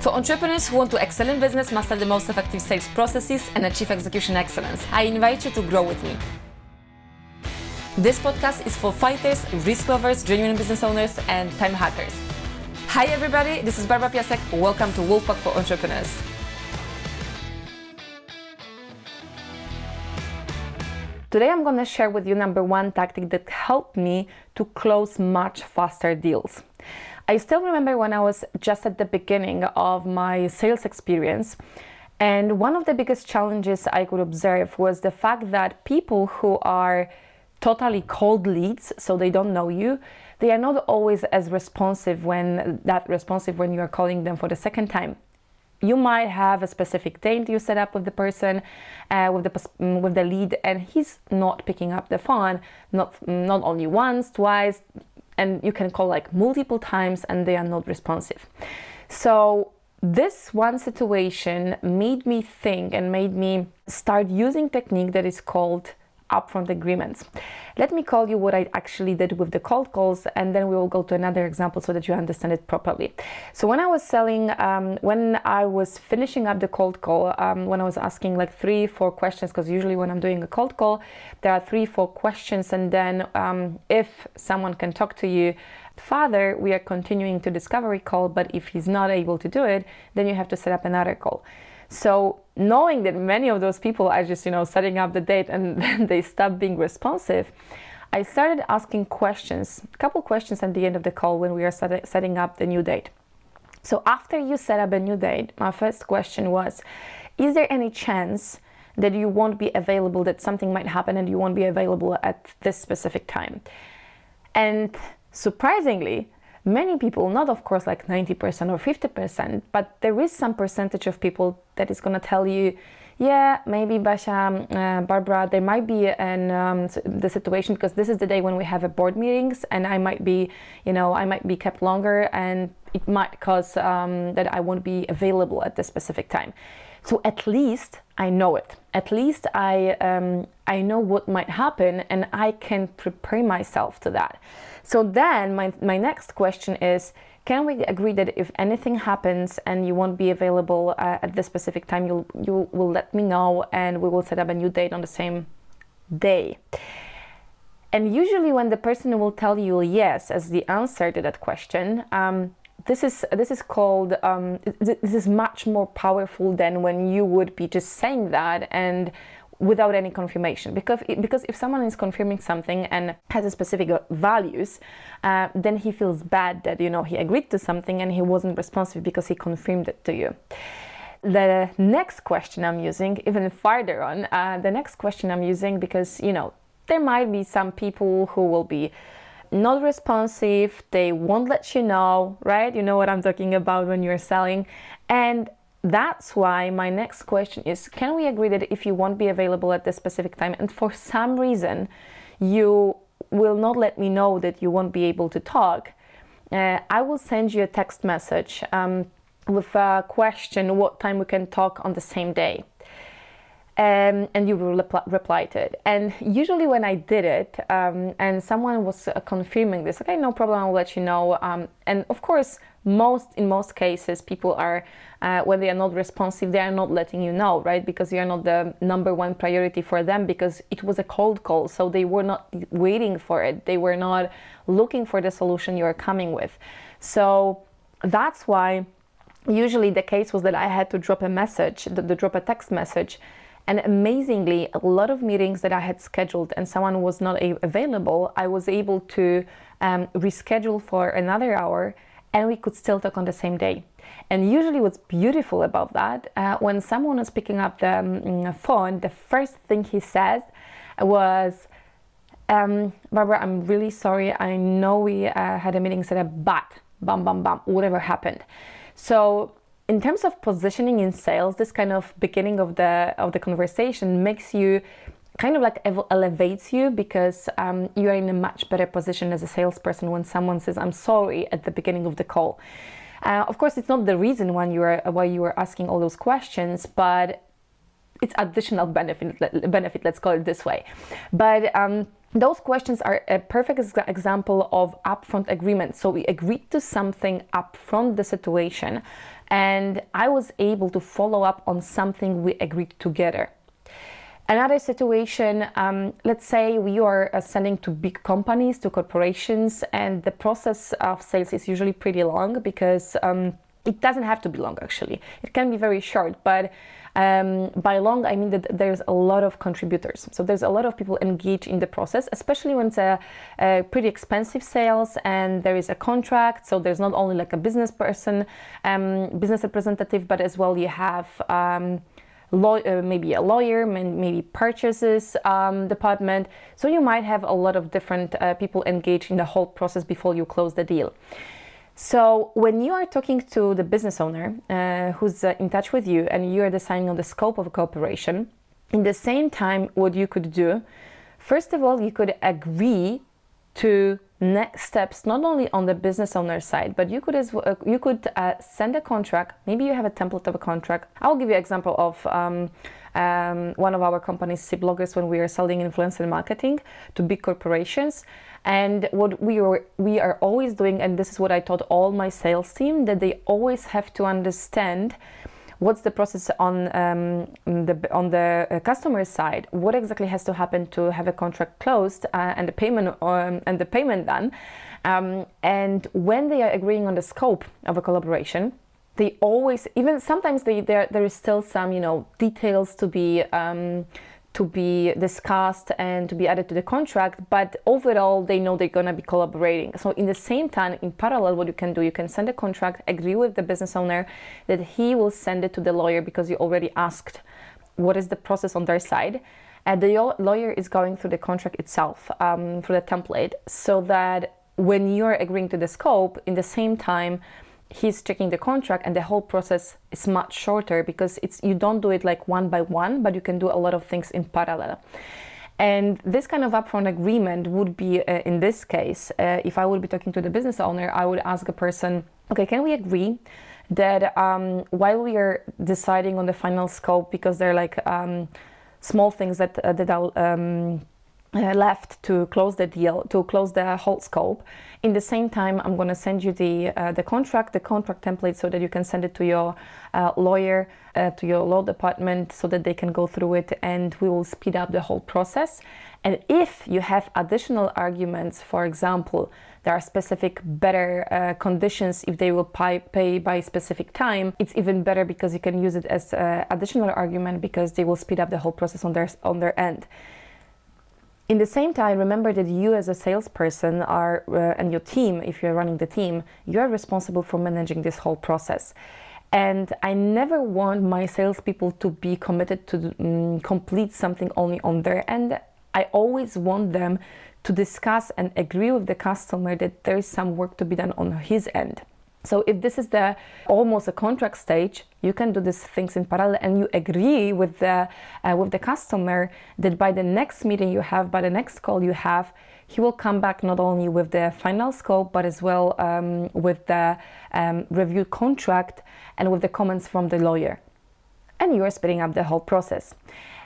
For entrepreneurs who want to excel in business, master the most effective sales processes, and achieve execution excellence, I invite you to grow with me. This podcast is for fighters, risk lovers, genuine business owners, and time hackers. Hi, everybody, this is Barbara Piasek. Welcome to Wolfpack for Entrepreneurs. Today, I'm going to share with you number one tactic that helped me to close much faster deals. I still remember when I was just at the beginning of my sales experience. And one of the biggest challenges I could observe was the fact that people who are totally cold leads, so they don't know you, they are not always as responsive when that responsive when you are calling them for the second time. You might have a specific date you set up with the person, uh, with the with the lead, and he's not picking up the phone. Not not only once, twice, and you can call like multiple times and they are not responsive. So this one situation made me think and made me start using technique that is called upfront agreements. Let me call you what I actually did with the cold calls, and then we will go to another example so that you understand it properly. So when I was selling, um, when I was finishing up the cold call, um, when I was asking like three, four questions, because usually when I'm doing a cold call, there are three, four questions, and then um, if someone can talk to you, Father, we are continuing to discovery call, but if he's not able to do it, then you have to set up another call. So knowing that many of those people are just, you know, setting up the date and then they stop being responsive, I started asking questions, a couple questions at the end of the call when we are set, setting up the new date. So after you set up a new date, my first question was, is there any chance that you won't be available, that something might happen and you won't be available at this specific time? And surprisingly, many people, not of course like 90% or 50%, but there is some percentage of people that is going to tell you, yeah, maybe Basia, uh, Barbara, there might be an um, the situation because this is the day when we have a board meetings, and I might be, you know, I might be kept longer, and it might cause um, that I won't be available at this specific time. So at least I know it. At least I um, I know what might happen, and I can prepare myself to that. So then my, my next question is can we agree that if anything happens and you won't be available uh, at this specific time, you'll, you will let me know and we will set up a new date on the same day? And usually, when the person will tell you yes as the answer to that question, um, this is this is called um, this is much more powerful than when you would be just saying that and without any confirmation. Because because if someone is confirming something and has a specific values uh, then he feels bad that you know he agreed to something and he wasn't responsive because he confirmed it to you. The next question i'm using even farther on uh, the next question i'm using because you know there might be some people who will be not responsive they won't let you know right? You know what i'm talking about when you're selling. And that's why my next question is can we agree that if you won't be available at this specific time and for some reason you will not let me know that you won't be able to talk uh, i will send you a text message um, with a question what time we can talk on the same day um, and you will repl- reply to it. And usually, when I did it, um, and someone was uh, confirming this, okay, no problem, I'll let you know. Um, and of course, most in most cases, people are uh, when they are not responsive, they are not letting you know, right? Because you are not the number one priority for them because it was a cold call, so they were not waiting for it. They were not looking for the solution you are coming with. So that's why usually the case was that I had to drop a message, to, to drop a text message and amazingly, a lot of meetings that I had scheduled and someone was not available, I was able to um, reschedule for another hour and we could still talk on the same day. And usually, what's beautiful about that, uh, when someone is picking up the um, phone, the first thing he says was, um, Barbara, I'm really sorry. I know we uh, had a meeting set up, but bam, bam, bam, whatever happened. So in terms of positioning in sales, this kind of beginning of the of the conversation makes you kind of like elevates you because um, you are in a much better position as a salesperson when someone says i'm sorry at the beginning of the call uh, of course it's not the reason why you are why you are asking all those questions but it's additional benefit benefit let's call it this way but um, those questions are a perfect ex- example of upfront agreement. So we agreed to something upfront the situation, and I was able to follow up on something we agreed together. Another situation, um, let's say we are uh, sending to big companies, to corporations, and the process of sales is usually pretty long because um, it doesn't have to be long actually. It can be very short, but um, by long, I mean that there's a lot of contributors. So there's a lot of people engaged in the process, especially when it's a, a pretty expensive sales and there is a contract. So there's not only like a business person, um, business representative, but as well you have. Um, Law, uh, maybe a lawyer, maybe purchases um, department. So you might have a lot of different uh, people engaged in the whole process before you close the deal. So, when you are talking to the business owner uh, who's uh, in touch with you and you are deciding on the scope of a cooperation, in the same time, what you could do, first of all, you could agree to next steps not only on the business owner side but you could as well, uh, you could uh, send a contract. Maybe you have a template of a contract. I'll give you an example of um, um, one of our companies C bloggers when we are selling influencer marketing to big corporations. And what we are we are always doing, and this is what I taught all my sales team, that they always have to understand what's the process on um, the on the uh, customer side? What exactly has to happen to have a contract closed uh, and the payment um, and the payment done? Um, and when they are agreeing on the scope of a collaboration they always even sometimes they, there there is still some you know details to be um, to be discussed and to be added to the contract but overall they know they're going to be collaborating. So in the same time in parallel what you can do you can send a contract agree with the business owner that he will send it to the lawyer because you already asked what is the process on their side. And the lawyer is going through the contract itself um, through the template so that when you're agreeing to the scope in the same time he's checking the contract and the whole process is much shorter because it's you don't do it like one by one but you can do a lot of things in parallel. And this kind of upfront agreement would be uh, in this case uh, if i would be talking to the business owner i would ask a person okay can we agree that um, while we are deciding on the final scope because they're like um, small things that uh, that are um, uh, left to close the deal, to close the whole scope. In the same time, I'm going to send you the uh, the contract, the contract template, so that you can send it to your uh, lawyer, uh, to your law department, so that they can go through it, and we will speed up the whole process. And if you have additional arguments, for example, there are specific better uh, conditions if they will pay, pay by specific time it's even better because you can use it as uh, additional argument because they will speed up the whole process on their on their end in the same time, remember that you as a salesperson are, uh, and your team, if you're running the team, you're responsible for managing this whole process. And I never want my salespeople to be committed to um, complete something only on their end. I always want them to discuss and agree with the customer that there is some work to be done on his end. So if this is the almost a contract stage, you can do these things in parallel, and you agree with the uh, with the customer that by the next meeting you have, by the next call you have, he will come back not only with the final scope, but as well um, with the um, review contract and with the comments from the lawyer, and you are speeding up the whole process.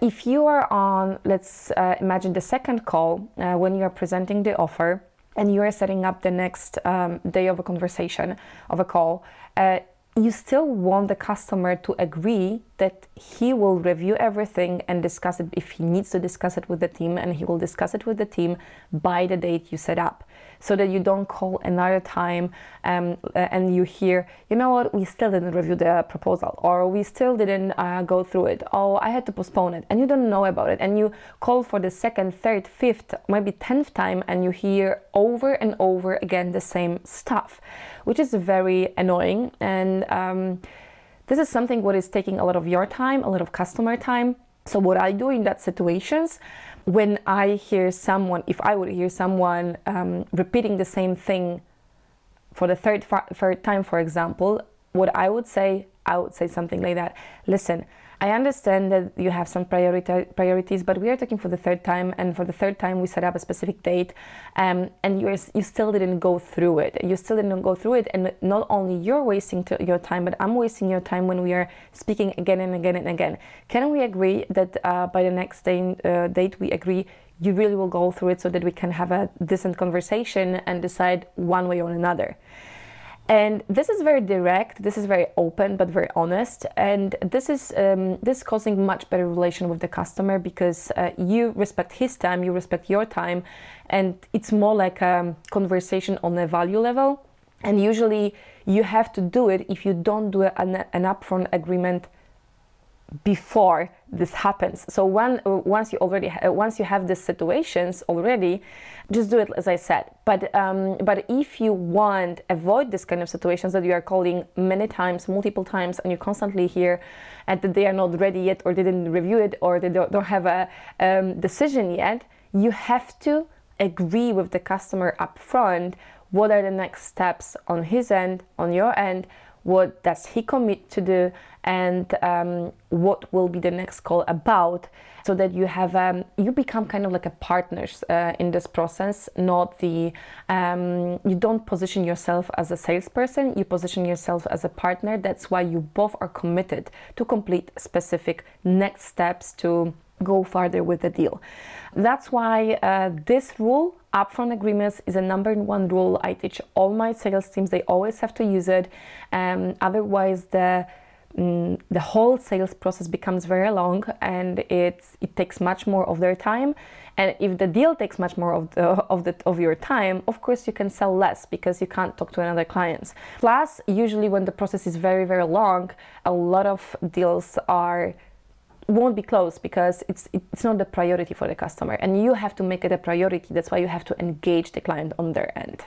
If you are on, let's uh, imagine the second call uh, when you are presenting the offer and you are setting up the next um, day of a conversation of a call uh, you still want the customer to agree that he will review everything and discuss it if he needs to discuss it with the team and he will discuss it with the team by the date you set up so that you don't call another time um, uh, and you hear, you know what, we still didn't review the proposal, or we still didn't uh, go through it, oh, I had to postpone it, and you don't know about it, and you call for the second, third, fifth, maybe tenth time, and you hear over and over again the same stuff, which is very annoying. And um, this is something what is taking a lot of your time, a lot of customer time. So what I do in that situations, when I hear someone, if I would hear someone um, repeating the same thing for the third, third time, for example, what I would say, I would say something like that. Listen, I understand that you have some priority, priorities, but we are talking for the third time, and for the third time we set up a specific date, um, and you you still didn't go through it. You still didn't go through it, and not only you're wasting your time, but I'm wasting your time when we are speaking again and again and again. Can we agree that uh, by the next day, uh, date we agree you really will go through it so that we can have a decent conversation and decide one way or another. And this is very direct. This is very open, but very honest. And this is um, this is causing much better relation with the customer because uh, you respect his time, you respect your time, and it's more like a conversation on a value level. And usually, you have to do it if you don't do an, an upfront agreement before this happens. So when once you already ha- once you have these situations already, just do it as I said. But um, but if you want avoid this kind of situations that you are calling many times, multiple times, and you constantly hear, and that they are not ready yet, or they didn't review it, or they don't, don't have a um, decision yet, you have to agree with the customer upfront what are the next steps on his end, on your end what does he commit to do and um, what will be the next call about so that you have um, you become kind of like a partners uh, in this process not the um, you don't position yourself as a salesperson you position yourself as a partner. That's why you both are committed to complete specific next steps to go further with the deal that's why uh, this rule upfront agreements is a number one rule I teach all my sales teams. They always have to use it. Um, otherwise, the mm, the whole sales process becomes very long and it's it takes much more of their time and if the deal takes much more of the of the of your time of course you can sell less because you can't talk to another clients plus usually when the process is very very long a lot of deals are won't be closed because it's it's not the priority for the customer. And you have to make it a priority. That's why you have to engage the client on their end